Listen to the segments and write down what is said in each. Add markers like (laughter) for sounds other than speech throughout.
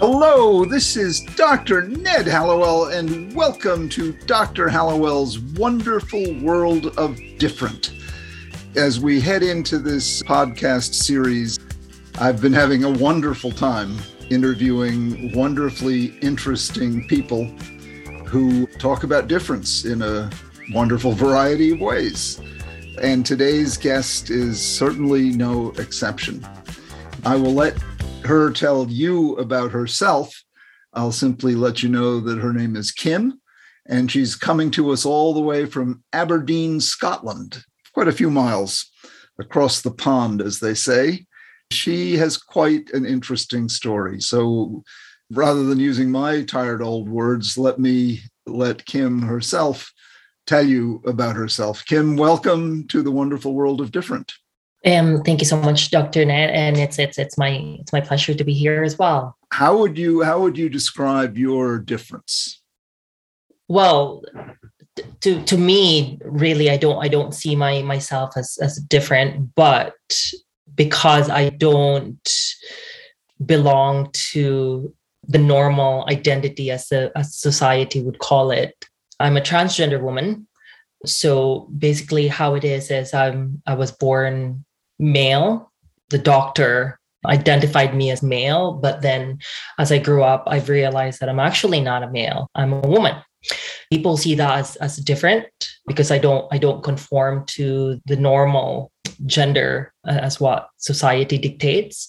Hello, this is Dr. Ned Hallowell, and welcome to Dr. Hallowell's Wonderful World of Different. As we head into this podcast series, I've been having a wonderful time interviewing wonderfully interesting people who talk about difference in a wonderful variety of ways. And today's guest is certainly no exception. I will let her tell you about herself. I'll simply let you know that her name is Kim, and she's coming to us all the way from Aberdeen, Scotland, quite a few miles across the pond, as they say. She has quite an interesting story. So rather than using my tired old words, let me let Kim herself tell you about herself. Kim, welcome to the wonderful world of different. Um, thank you so much, Dr. Ned, and it's it's it's my it's my pleasure to be here as well. How would you how would you describe your difference? Well, to to me, really, I don't I don't see my myself as as different, but because I don't belong to the normal identity as a as society would call it. I'm a transgender woman. So basically how it is is I'm I was born male. The doctor identified me as male, but then as I grew up, I've realized that I'm actually not a male. I'm a woman. People see that as, as different because I don't I don't conform to the normal gender as what society dictates.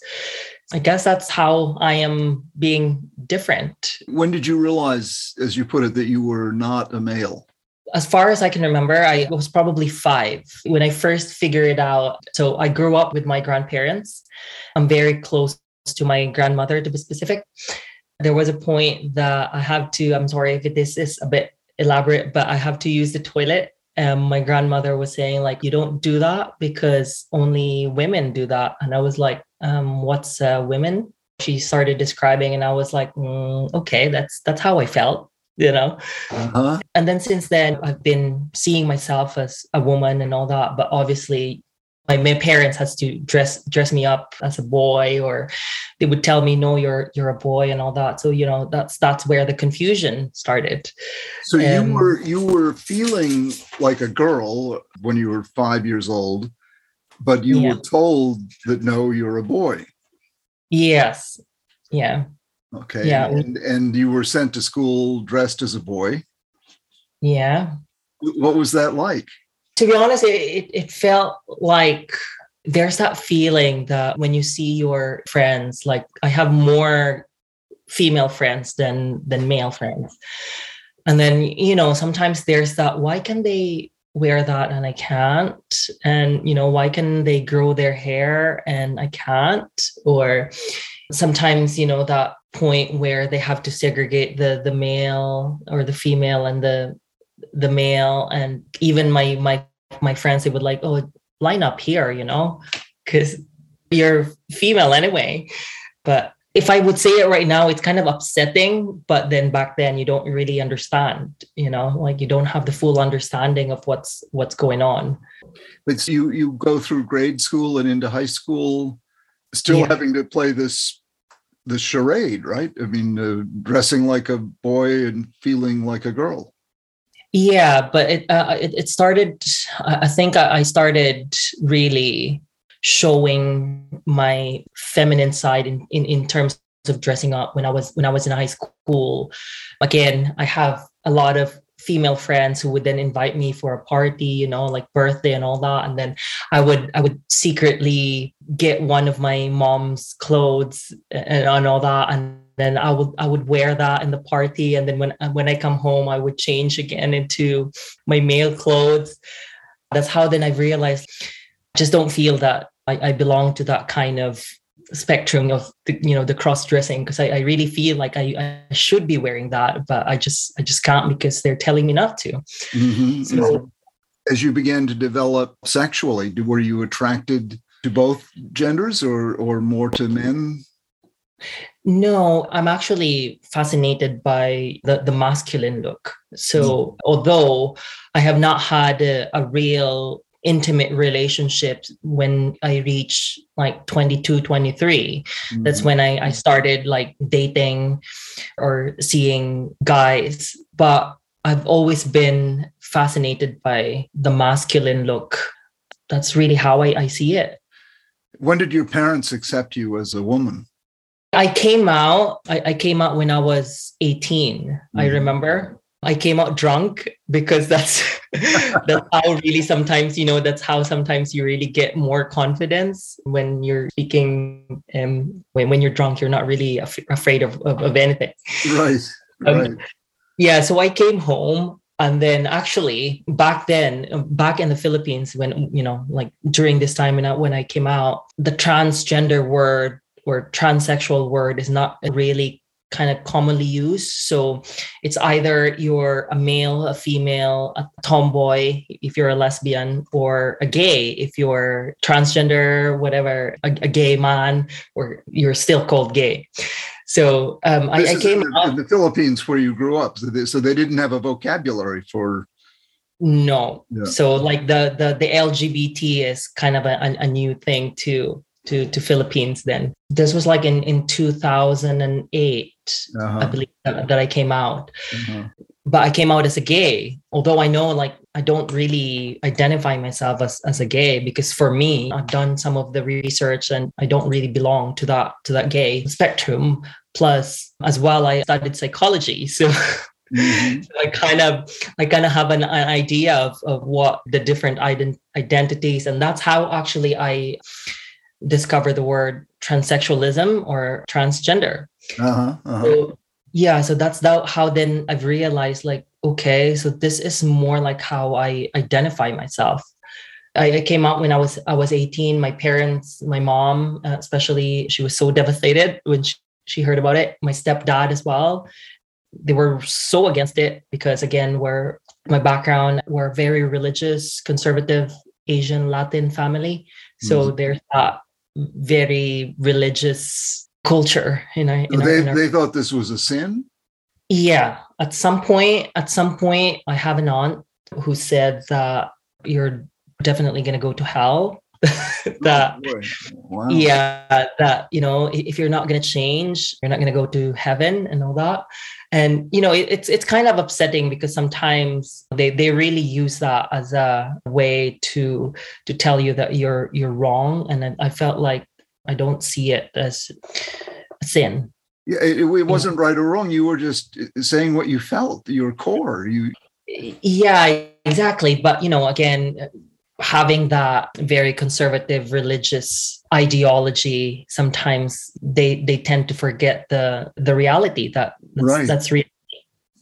I guess that's how I am being different. When did you realize, as you put it, that you were not a male? As far as I can remember, I was probably five when I first figured it out. So I grew up with my grandparents. I'm very close to my grandmother, to be specific. There was a point that I have to, I'm sorry if this is a bit elaborate, but I have to use the toilet. And my grandmother was saying, like, you don't do that because only women do that. And I was like, um, what's uh, women? She started describing, and I was like, mm, okay, that's that's how I felt you know? Uh-huh. and then since then i've been seeing myself as a woman and all that but obviously my, my parents has to dress dress me up as a boy or they would tell me no you're you're a boy and all that. So you know that's that's where the confusion started. So you were you were feeling like a girl when you were five years old but you yeah. were told that no you're a boy. Yes. Yeah Okay. Yeah. And, and you were sent to school dressed as a boy. Yeah. What was that like? To be honest, it, it felt like there's that feeling that when you see your friends, like I have more female friends than than male friends. And then, you know, sometimes there's that why can they wear that and I can't? And, you know, why can they grow their hair and I can't? Or sometimes, you know, that point where they have to segregate the the male or the female and the the male. And even my my my friends they would like oh line up here you know because you're female anyway. But if i would say it right now it's kind of upsetting but then back then you don't really understand you know like you don't have the full understanding of what's what's going on. But so you you go through grade school and into high school still yeah. having to play this the charade, right? I mean, uh, dressing like a boy and feeling like a girl. Yeah, but it uh, it, it, started. I think I started really showing my feminine side in, in in terms of dressing up when I was when I was in high school. Again, I have a lot of female friends who would then invite me for a party you know like birthday and all that. And then i would i would secretly get one of my mom's clothes and, and all that. And then i would i would wear that in the party. And then when when i come home i would change again into my male clothes. That's how then i realized just don't feel that I, I belong to that kind of spectrum of the you know the cross dressing because I, I, really feel like I, I should be wearing that but i just i just can't because they're telling me not to. Mm-hmm, so as you began to develop sexually were you attracted to both genders or or more to men? No i'm actually fascinated by the the masculine look. So mm-hmm. although i have not had a, a real intimate relationships when I reached like 22, 23. Mm-hmm. That's when I, I started like dating or seeing guys. But I've always been fascinated by the masculine look. That's really how I, I see it. When did your parents accept you as a woman? I came out. I, I came out when I was 18. Mm-hmm. I remember. I came out drunk because that's (laughs) that's how really sometimes you know that's how sometimes you really get more confidence when you're speaking um when, when you're drunk you're not really af- afraid of, of, of anything. Right (laughs) um, right. yeah so I came home and then actually back then back in the philippines when you know like during this time I, when I came out the transgender word or transsexual word is not really kind of commonly used. So it's either you're a male, a female, a tomboy if you're a lesbian, or a gay if you're transgender, whatever, a, a gay man, or you're still called gay. So um, I, I, came in, in the Philippines where you grew up, so they, so they didn't have a vocabulary for no yeah. so like the the the lgbt is kind of a, a, new thing too to to Philippines then. This was like in in 2008, uh-huh. I believe that, that, I came out. Uh-huh. But I came out as a gay, although I know like I don't really identify myself as, as a gay because for me, I've done some of the research and I don't really belong to that to that gay spectrum. Plus, as well, I studied psychology. (laughs) So Mm-hmm. so I kind of I kind of have an, an, idea of, of what the different ident- identities and that's how actually I discover the word transsexualism or transgender. Uh-huh, uh-huh. So, yeah, so that's that, how then I've realized like, okay, so this is more like how I identify myself. I, I came out when I was I was 18. My parents, my mom, uh, especially, she was so devastated when she, she heard about it. My stepdad as well. They were so against it because again, we're my background, we're very religious, conservative Asian Latin family. So mm-hmm. there's that very religious culture in our, in they, our, they thought this was a sin? Yeah. At some point at some point i have an aunt who said that you're definitely going to go to hell (laughs) that oh wow. yeah that you know if you're not going to change you're not going to go to heaven and all that. And you know it, it's it's kind of upsetting because sometimes they they really use that as a way to to tell you that you're you're wrong. And i felt like i don't see it as a sin. Yeah it, it wasn't right or wrong. You were just uh, saying what you felt your core. You yeah exactly. But you know again having that very conservative religious ideology sometimes they they tend to forget the the reality that that's, right. that's real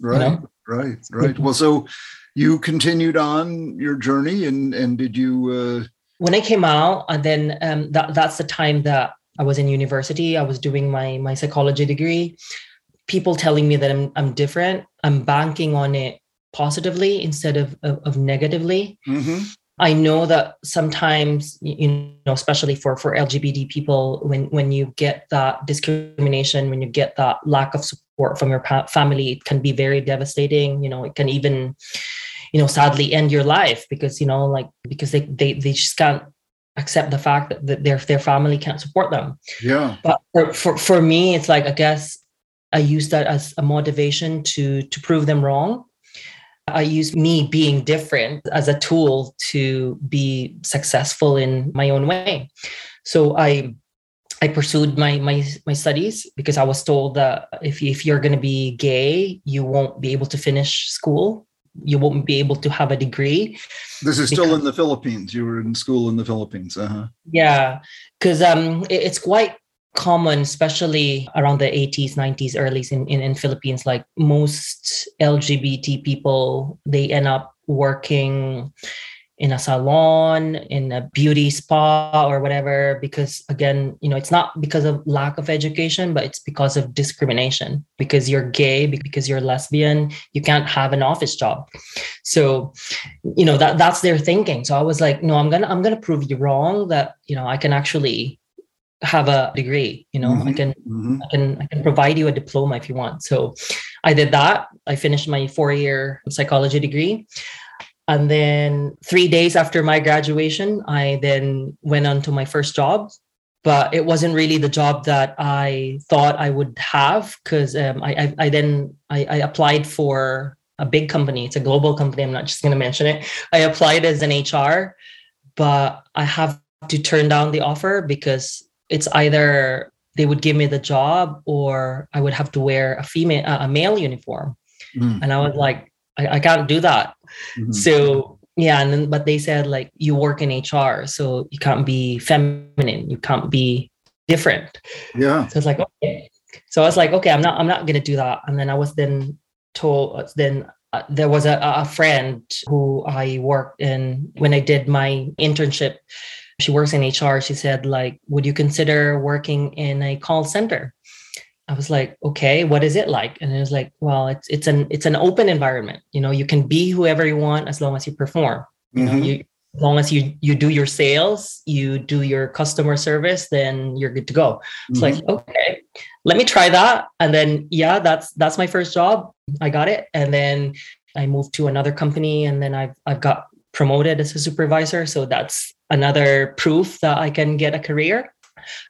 right you know? right right well so you continued on your journey and and did you uh when i came out and then um that that's the time that i was in university i was doing my my psychology degree people telling me that i'm i'm different i'm banking on it positively instead of of, of negatively mm-hmm. I know that sometimes, you know, especially for for LGBT people, when when you get that discrimination, when you get that lack of support from your family, it can be very devastating. You know, it can even, you know, sadly end your life because you know, like because they they they just can't accept the fact that their their family can't support them. Yeah. But for for, for me, it's like I guess I use that as a motivation to to prove them wrong I use me being different as a tool to be successful in my own way. So I I pursued my my my studies because I was told that if if you're going to be gay, you won't be able to finish school. You won't be able to have a degree. This is still in the Philippines. You were in school in the Philippines. Uh-huh. Yeah, because um, it, it's quite common, especially around the 80s, 90s, earlys in, in, in Philippines. Like most LGBT people, they end up working in a salon, in a beauty spa or whatever, because again, you know, it's not because of lack of education, but it's because of discrimination. Because you're gay, because you're lesbian, you can't have an office job. So, you know, that that's their thinking. So I was like, no, I'm gonna I'm gonna prove you wrong that, you know, I can actually have a degree you know mm-hmm. i can mm-hmm. i can i can provide you a diploma if you want so i did that i finished my four year psychology degree And then three days after my graduation, I then went on to my first job. But it wasn't really the job that I thought I would have because um, I, I, I, then I, I applied for a big company. It's a global company. I'm not just going to mention it. I applied as an HR, but I have to turn down the offer because it's either they would give me the job or I would have to wear a female a male uniform. Mm. And I was like, I, I can't do that. Mm-hmm. So yeah, and then but they said like you work in HR, so you can't be feminine, you can't be different. Yeah. So it's like okay. So I was like, okay, I'm not I'm not gonna do that. And then I was then told then uh, there was a, a friend who I worked in when I did my internship she works in HR. She said, like, would you consider working in a call center? I was like, okay, what is it like? And it was like, well, it's it's an it's an open environment. You know, you can be whoever you want as long as you perform. You mm-hmm. know, you as long as you you do your sales, you do your customer service, then you're good to go. It's mm-hmm. like, okay, let me try that. And then yeah, that's that's my first job. I got it. And then I moved to another company and then I've I've got promoted as a supervisor. So that's another proof that I can get a career.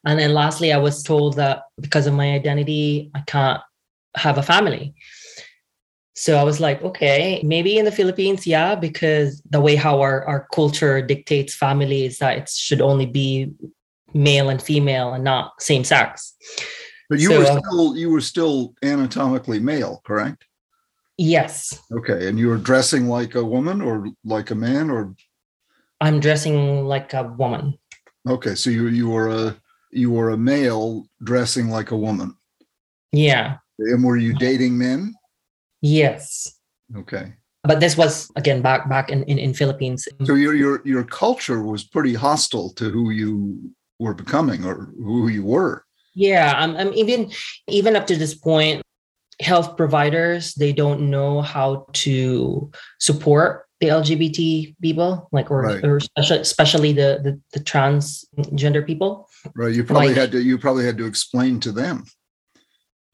And then lastly, I was told that because of my identity, I can't have a family. So I was like, okay, maybe in the Philippines, yeah, because the way how our, our culture dictates family is that it should only be male and female and not same sex. But you so, were still you were still anatomically male, correct? Yes. Okay, and you were dressing like a woman or like a man or I'm dressing like a woman. Okay, so you you were a you were a male dressing like a woman. Yeah. And were you dating men? Yes. Okay. But this was again back back in, in, in Philippines. So your your your culture was pretty hostile to who you were becoming or who you were. Yeah, I'm, I'm even even up to this point, health providers they don't know how to support the LGBT people, like or, right. or especially, especially the, the the transgender people. Right. You probably like, had to you probably had to explain to them.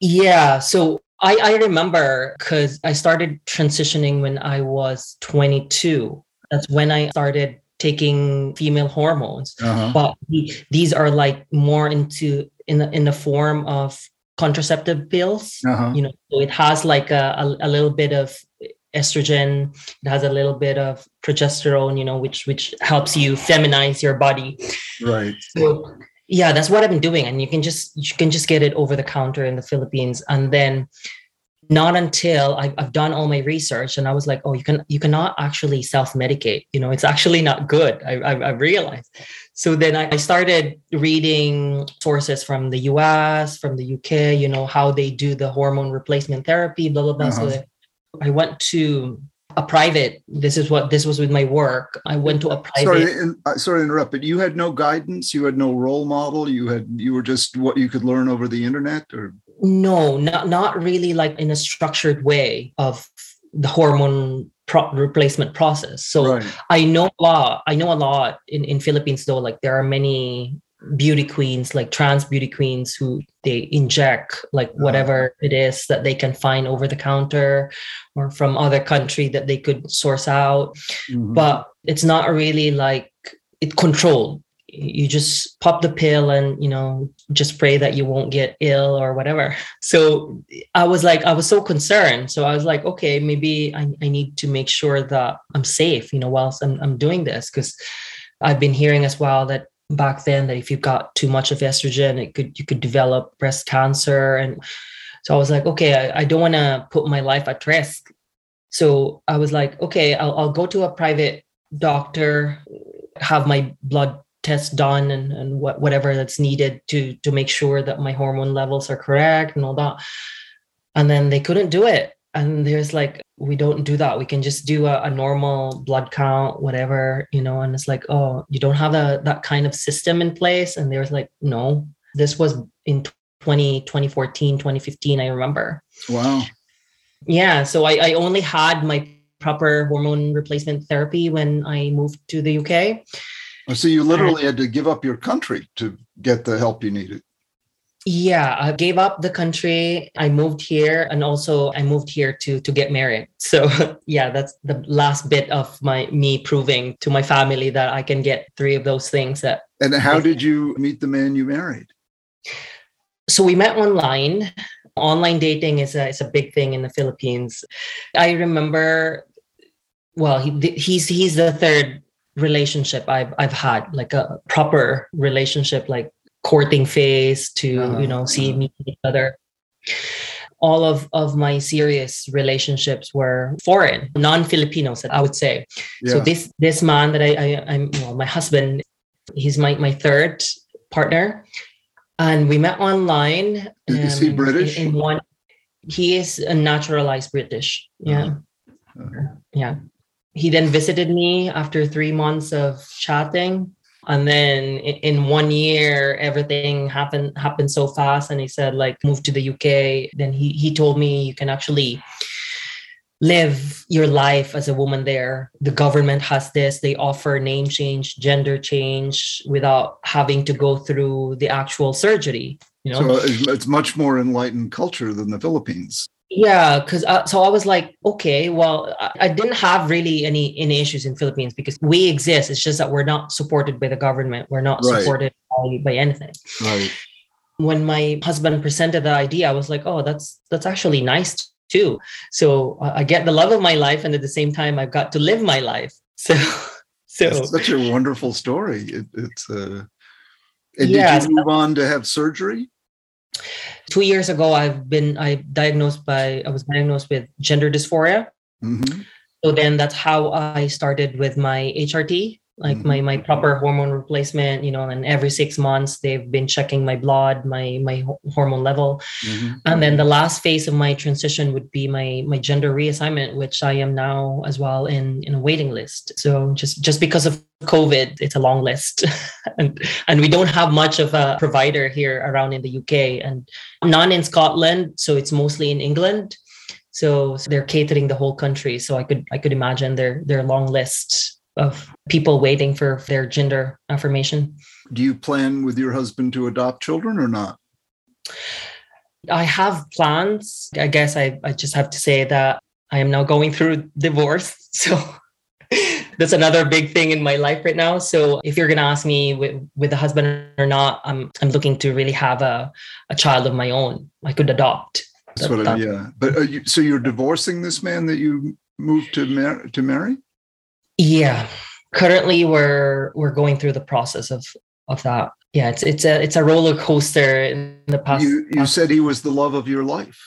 Yeah. So I, I remember because I started transitioning when I was 22. That's when I started taking female hormones. Uh-huh. But the, these are like more into in the in the form of contraceptive pills. Uh-huh. You know, so it has like a, a, a little bit of estrogen it has a little bit of progesterone you know which which helps you feminize your body. Right. So yeah that's what i've been doing. And you can just you can just get it over the counter in the philippines. And then not until I've, I've done all my research and i was like oh you can you cannot actually self-medicate. You know it's actually not good. I, I, I realized. So then I, I started reading sources from the us from the uk you know how they do the hormone replacement therapy blah blah blah. Uh-huh. so I went to a private. This is what this was with my work. I went to a private. Sorry, uh, sorry to interrupt, but you had no guidance. You had no role model. You had you were just what you could learn over the internet, or no, not not really like in a structured way of the hormone pro- replacement process. So right. I know a lot. I know a lot in in Philippines though. Like there are many beauty queens like trans beauty queens who they inject like whatever it is that they can find over the counter or from other country that they could source out. Mm-hmm. but it's not really like it controlled. You just pop the pill and you know just pray that you won't get ill or whatever. So i was like i was so concerned. So i was like okay maybe i, I need to make sure that i'm safe you know whilst i'm, I'm doing this because i've been hearing as well that back then that if you got too much of estrogen, it could you could develop breast cancer. And so I was like, okay, I, I don't want to put my life at risk. So I was like, okay, I'll, I'll go to a private doctor, have my blood test done and, and what, whatever that's needed to to make sure that my hormone levels are correct and all that. And then they couldn't do it and there's like we don't do that. We can just do a, a, normal blood count whatever you know and it's like oh you don't have a, that kind of system in place. And there's like no this was in 20 2014 2015 i remember. Wow. Yeah so I, I only had my proper hormone replacement therapy when i moved to the uk oh, so you literally and, had to give up your country to get the help you needed Yeah, I gave up the country. I moved here and also I moved here to to get married. (laughs) So yeah, that's the last bit of my me proving to my family that I can get three of those things that And how did you meet the man you married? So we met online. Online dating is a is a big thing in the Philippines. I remember well, he, he's he's the third relationship I've I've had, like a proper relationship like courting phase to Uh-huh, you know see uh-huh. meet each other. All of of my serious relationships were foreign non-filipinos i would say. So this this man that i, I i'm well my husband he's my my third partner. And we met online Is he um, British? in, in one he is a naturalized british. Yeah. Uh-huh. yeah. He then visited me after three months of chatting and then in one year everything happened happened so fast. And he said like move to the uk then he he told me you can actually live your life as a woman there. The government has this. They offer name change gender change without having to go through the actual surgery. You know? So it's, it's much more enlightened culture than the Philippines. Yeah, because uh, so I was like, okay, well, I, I didn't have really any any issues in Philippines because we exist. It's just that we're not supported by the government. We're not Right. supported by, by anything. Right. When my husband presented the idea, I was like, oh, that's that's actually nice too. So uh, I get the love of my life, and at the same time, I've got to live my life. (laughs) So, so It's such a wonderful story. It, it's uh, and Yeah, did you move on to have surgery? Two years ago, I've been I diagnosed by I was diagnosed with gender dysphoria. hmm so then that's how i started with my hrt like my my proper hormone replacement you know and every six months they've been checking my blood my my hormone level. Hmm and then the last phase of my transition would be my my gender reassignment which i am now as well in in a waiting list. So just just because of covid it's a long list. (laughs) And and we don't have much of a provider here around in the uk and none in scotland. So it's mostly in england. So, so they're catering the whole country. So i could i could imagine their their long list of people waiting for their gender affirmation Do you plan with your husband to adopt children or not? I have plans. I guess I, I just have to say that I am now going through divorce. (laughs) So that's another big thing in my life right now. So if you're gonna ask me with, with a husband or not, I'm I'm looking to really have a, a child of my own. I could adopt. That's what I, yeah. But are you, so you're divorcing this man that you moved to mar- to marry? Yeah. Currently we're we're going through the process of of that. Yeah, it's it's a it's a roller coaster in the past. You you past- said he was the love of your life.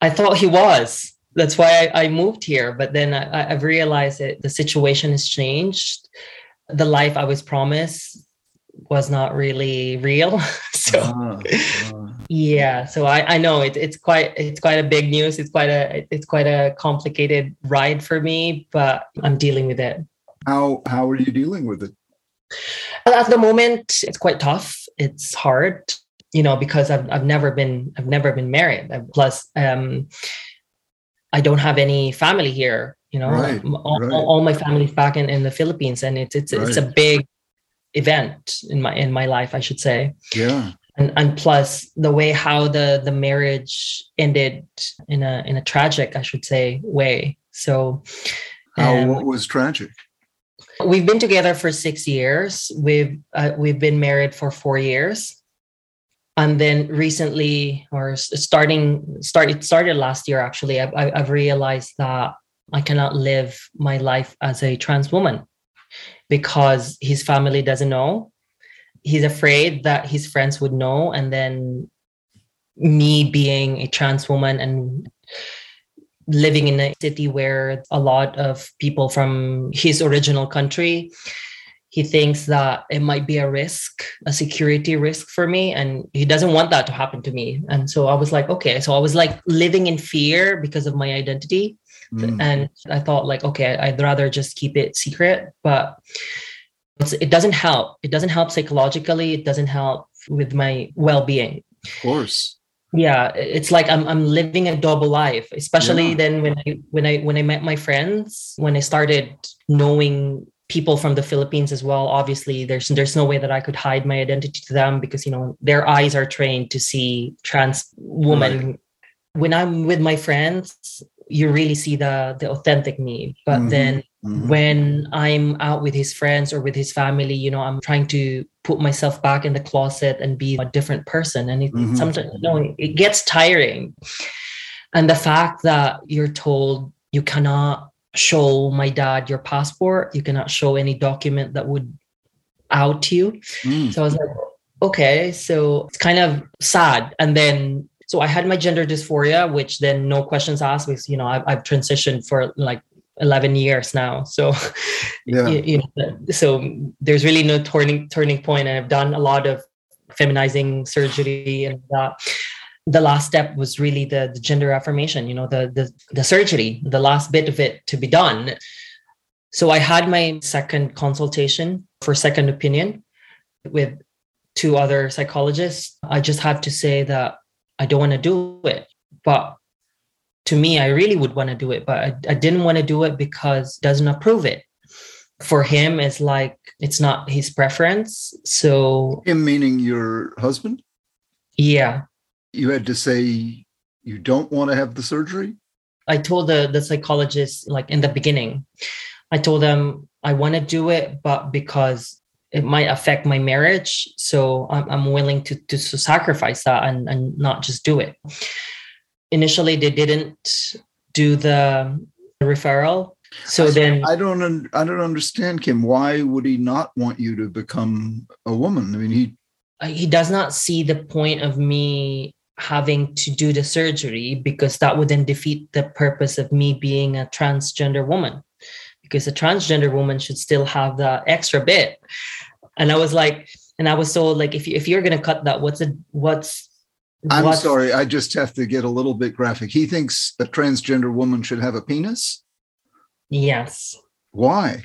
I thought he was. That's why I, I moved here. But then I, I've realized that the situation has changed. The life I was promised was not really real. (laughs) so Ah, ah. Yeah, so I, I know it, it's quite it's quite a big news. It's quite a it's quite a complicated ride for me, but I'm dealing with it. How how are you dealing with it? At the moment, it's quite tough. It's hard, you know, because I've I've never been I've never been married. Plus, um, I don't have any family here. You know, Right, all, right. all my family's back in, in the Philippines, and it's it's it's a big event in my in my life, I should say. Yeah. And and plus the way how the the marriage ended in a in a tragic, I should say, way. So How um, what was tragic? We've been together for six years. We've uh, we've been married for four years, and then recently, or starting start it started last year. Actually, I've, I- I've realized that I cannot live my life as a trans woman because his family doesn't know. He's afraid that his friends would know, and then me being a trans woman and living in a city where a lot of people from his original country he thinks that it might be a risk a security risk for me and he doesn't want that to happen to me. And so i was like okay. So i was like living in fear because of my identity. Mm. and i thought like okay i'd rather just keep it secret. But it doesn't help it doesn't help psychologically it doesn't help with my well-being Of course. yeah it's like i'm i'm living a double life especially Yeah. then when i when i when i met my friends when i started knowing people from the Philippines as well. Obviously, there's there's no way that I could hide my identity to them because you know their eyes are trained to see trans woman. Right. When I'm with my friends, you really see the the authentic me. But mm-hmm. then mm-hmm. when I'm out with his friends or with his family, you know, I'm trying to put myself back in the closet and be a different person. And it mm-hmm. sometimes you know, it gets tiring. And the fact that you're told you cannot show my dad your passport, you cannot show any document that would out you. Mm. So I was like, okay, so it's kind of sad. And then so I had my gender dysphoria, which then no questions asked because you know I've, I've transitioned for like 11 years now. So yeah. you, you, know so there's really no turning turning point. And i've done a lot of feminizing surgery and that. The last step was really the, the gender affirmation you know the, the the surgery the last bit of it to be done. So i had my second consultation for second opinion with two other psychologists. I just have to say that i don't want to do it but to me i really would want to do it but I, I didn't want to do it because doesn't approve it. For him it's like it's not his preference so him meaning your husband? Yeah. You had to say you don't want to have the surgery? I told the the psychologist like in the beginning i told them i want to do it but because it might affect my marriage so i'm, I'm willing to, to to sacrifice that and, and not just do it initially they didn't do the referral. So I, then i don't i don't understand kim. Why would he not want you to become a woman? I mean he uh, he does not see the point of me having to do the surgery because that would then defeat the purpose of me being a transgender woman. Because a transgender woman should still have that extra bit. And i was like and i was told like if, you, if you're going to cut that what's it what's I'm what? sorry, I just have to get a little bit graphic. He thinks a transgender woman should have a penis? Yes. Why?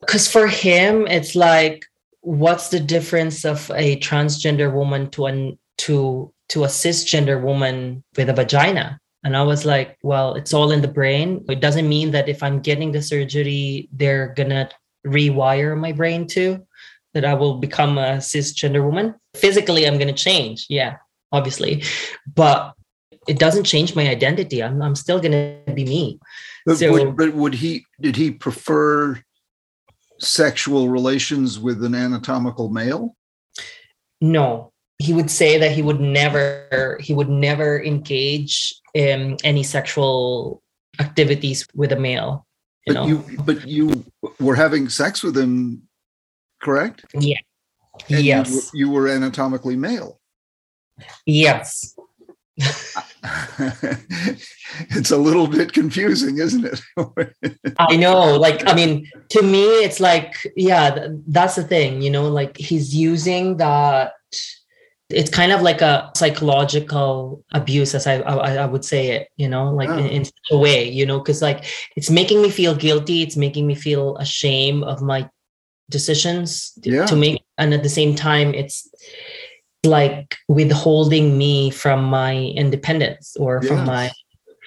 Because for him, it's like, what's the difference of a transgender woman to an to to a cisgender woman with a vagina? And I was like, well, it's all in the brain. It doesn't mean that if I'm getting the surgery, they're gonna rewire my brain too that I will become a cisgender woman. Physically, I'm going to change. Yeah, obviously. But it doesn't change my identity. I'm, I'm still going to be me. But, so, would, but would he, did he prefer sexual relations with an anatomical male? No, he would say that he would never, he would never engage in any sexual activities with a male. You but know? you, but you were having sex with him correct? Yeah. And yes. You, you were anatomically male. Yes. (laughs) it's a little bit confusing, isn't it? (laughs) I know. Like, I mean, to me, it's like, yeah, that's the thing, you know, like he's using that. It's kind of like a psychological abuse, as I I, I would say it, you know, like oh. in, in, such a way, you know, because like it's making me feel guilty. It's making me feel ashamed of my decisions yeah. to make and at the same time it's like withholding me from my independence or from my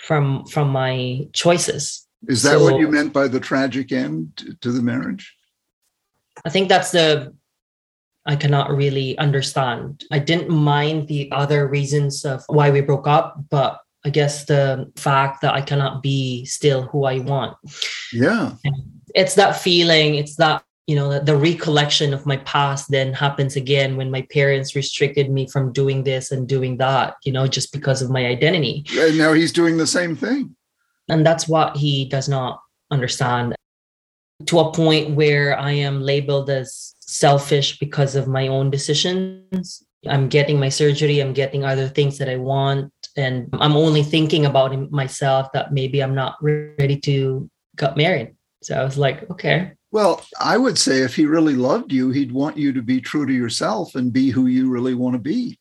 from from my choices. Is that so, what you meant by the tragic end to the marriage? I think that's the i cannot really understand. I didn't mind the other reasons of why we broke up but i guess the fact that i cannot be still who i want. Yeah. It's that feeling it's that you know the, the, recollection of my past then happens again when my parents restricted me from doing this and doing that you know just because of my identity. And now he's doing the same thing. And that's what he does not understand. To a point where i am labeled as selfish because of my own decisions. I'm getting my surgery i'm getting other things that i want and i'm only thinking about myself that maybe i'm not ready to get married. So i was like okay well, I would say if he really loved you, he'd want you to be true to yourself and be who you really want to be.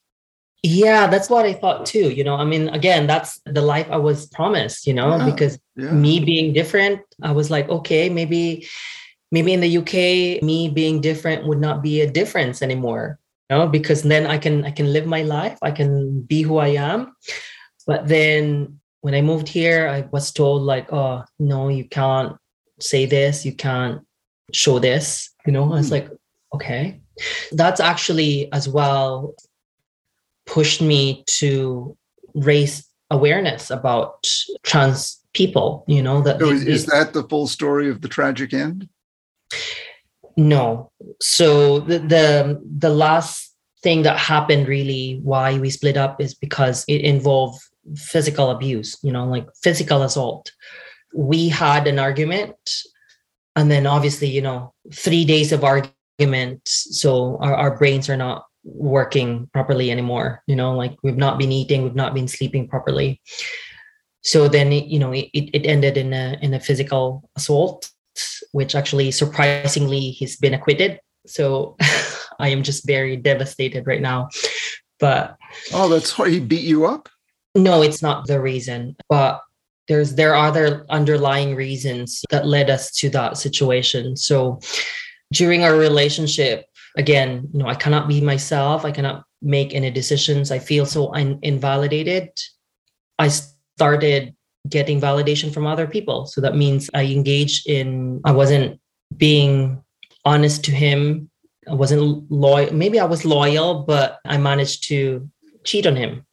Yeah, that's what I thought too. You know, I mean, again, that's the life I was promised, you know, yeah, because yeah. me being different, I was like, okay, maybe maybe in the UK, me being different would not be a difference anymore. You know, because then I can I can live my life, I can be who I am. But then when I moved here, I was told like, oh no, you can't say this, you can't show this, you know? Mm. I was hmm. like, okay. That's actually as well pushed me to raise awareness about trans people, you know, that so is, is that the full story of the tragic end? No. So the the, the last thing that happened really why we split up is because it involved physical abuse, you know, like physical assault. We had an argument and then obviously, you know, 3 days of argument so our, our brains are not working properly anymore, you know, like we've not been eating, we've not been sleeping properly. So then, you know, it, it ended in a in a physical assault which actually surprisingly he's been acquitted. So (laughs) I am just very devastated right now. But oh, that's why he beat you up. No, it's not the reason, but there's there are other underlying reasons that led us to that situation. So during our relationship, again, you know, I cannot be myself. I cannot make any decisions. I feel so un- invalidated. I started getting validation from other people. So that means I engaged in, I wasn't being honest to him. I wasn't loyal. Maybe I was loyal, but I managed to cheat on him,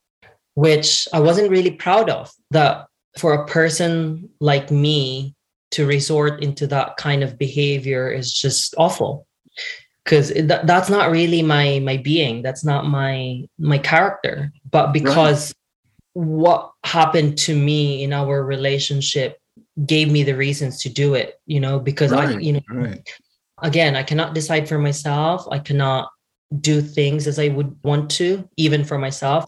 which I wasn't really proud of. That for a person like me to resort into that kind of behavior is just awful. Because th- that's not really my my being. That's not my my character. But because what happened to me in our relationship gave me the reasons to do it you know because right, i you know right. again i cannot decide for myself. I cannot do things as i would want to even for myself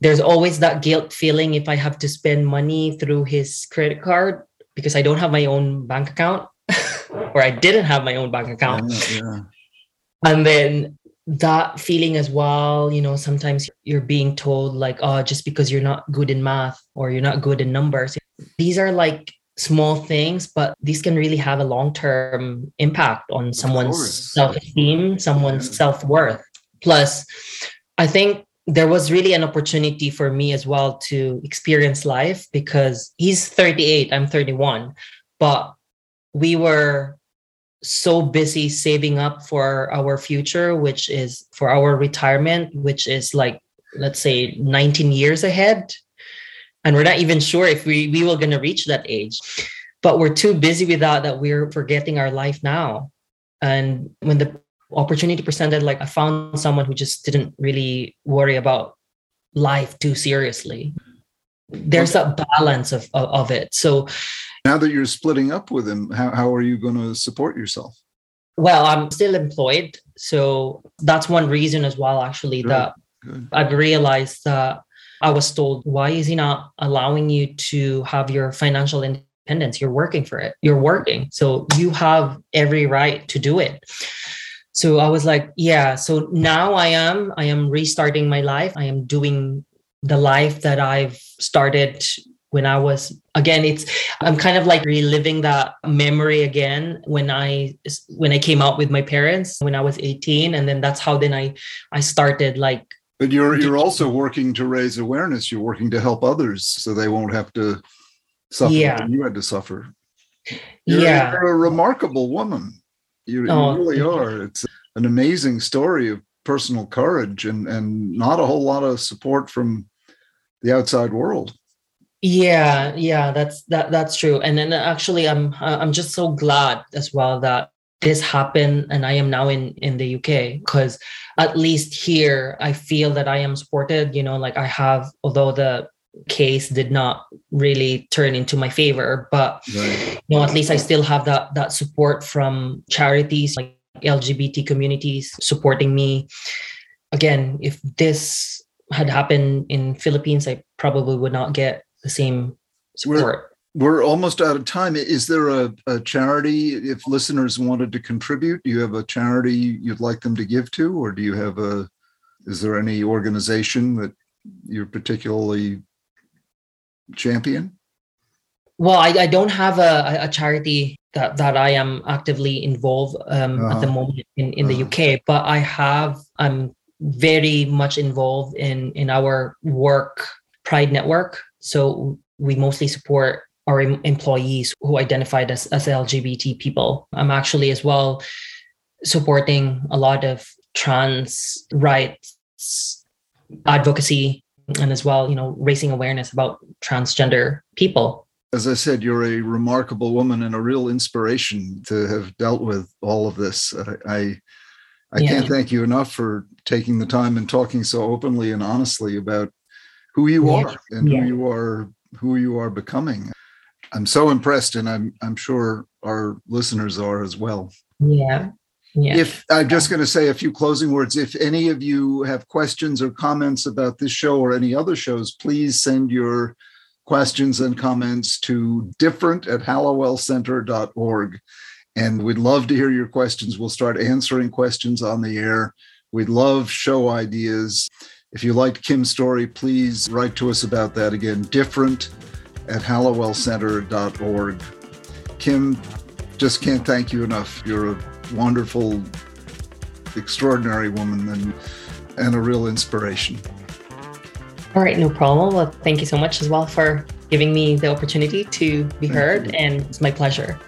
there's always that guilt feeling if i have to spend money through his credit card because i don't have my own bank account (laughs) or i didn't have my own bank account yeah, yeah. and then that feeling as well you know sometimes you're being told like oh just because you're not good in math or you're not good in numbers these are like small things but these can really have a long-term impact on someone's self-esteem someone's yeah. self-worth plus i think there was really an opportunity for me as well to experience life because he's 38 i'm 31 but we were so busy saving up for our future, which is for our retirement, which is like, let's say 19 years ahead. And we're not even sure if we, we were going to reach that age. But we're too busy with that that we're forgetting our life now. And when the opportunity presented, like I found someone who just didn't really worry about life too seriously. There's a balance of, of, of it. So now that you're splitting up with him, how, how are you going to support yourself? Well, I'm still employed. So that's one reason as well, actually, Good. that Good. I've realized that I was told, why is he not allowing you to have your financial independence? You're working for it. You're working. So you have every right to do it. So I was like, yeah. So now I am, I am restarting my life. I am doing the life that I've started when I was again it's I'm kind of like reliving that memory again when I when I came out with my parents when I was 18 and then that's how then I I started like but you're you're also working to raise awareness you're working to help others so they won't have to suffer yeah. you had to suffer you're, yeah you're a remarkable woman you, oh, you. really are. It's an amazing story of personal courage and and not a whole lot of support from the outside world. Yeah yeah that's that that's true. And then uh, actually i'm uh, i'm just so glad as well that this happened and i am now in in the uk because at least here i feel that i am supported you know like i have although the case did not really turn into my favor but right. you know at least i still have that that support from charities like lgbt communities supporting me again if this had happened in philippines i probably would not get the same support. We're, we're almost out of time. Is there a, a charity, if listeners wanted to contribute, do you have a charity you'd like them to give to, or do you have a, is there any organization that you're particularly champion? Well, I, I don't have a, a charity that, that I am actively involved um, uh-huh. at the uh-huh. moment in, in uh-huh. the UK, but I have, I'm very much involved in, in our work Pride Network. So we mostly support our employees who identified as, as LGBT people. I'm actually as well supporting a lot of trans rights advocacy and as well, you know, raising awareness about transgender people. As I said, you're a remarkable woman and a real inspiration to have dealt with all of this. I I, yeah. can't thank you enough for taking the time and talking so openly and honestly about who you yeah. are and yeah. who you are who you are becoming. I'm so impressed and I'm I'm sure our listeners are as well. Yeah. Yeah. If I'm just going to say a few closing words, if any of you have questions or comments about this show or any other shows, please send your questions and comments to different at hallowellcenter.org. And we'd love to hear your questions. We'll start answering questions on the air. We'd love show ideas. If you liked Kim's story, please write to us about that again. Different at hallowellcenter.org. Kim, just can't thank you enough. You're a wonderful, extraordinary woman and, and a real inspiration. All right, no problem. Well, thank you so much as well for giving me the opportunity to be thank heard, you. and it's my pleasure.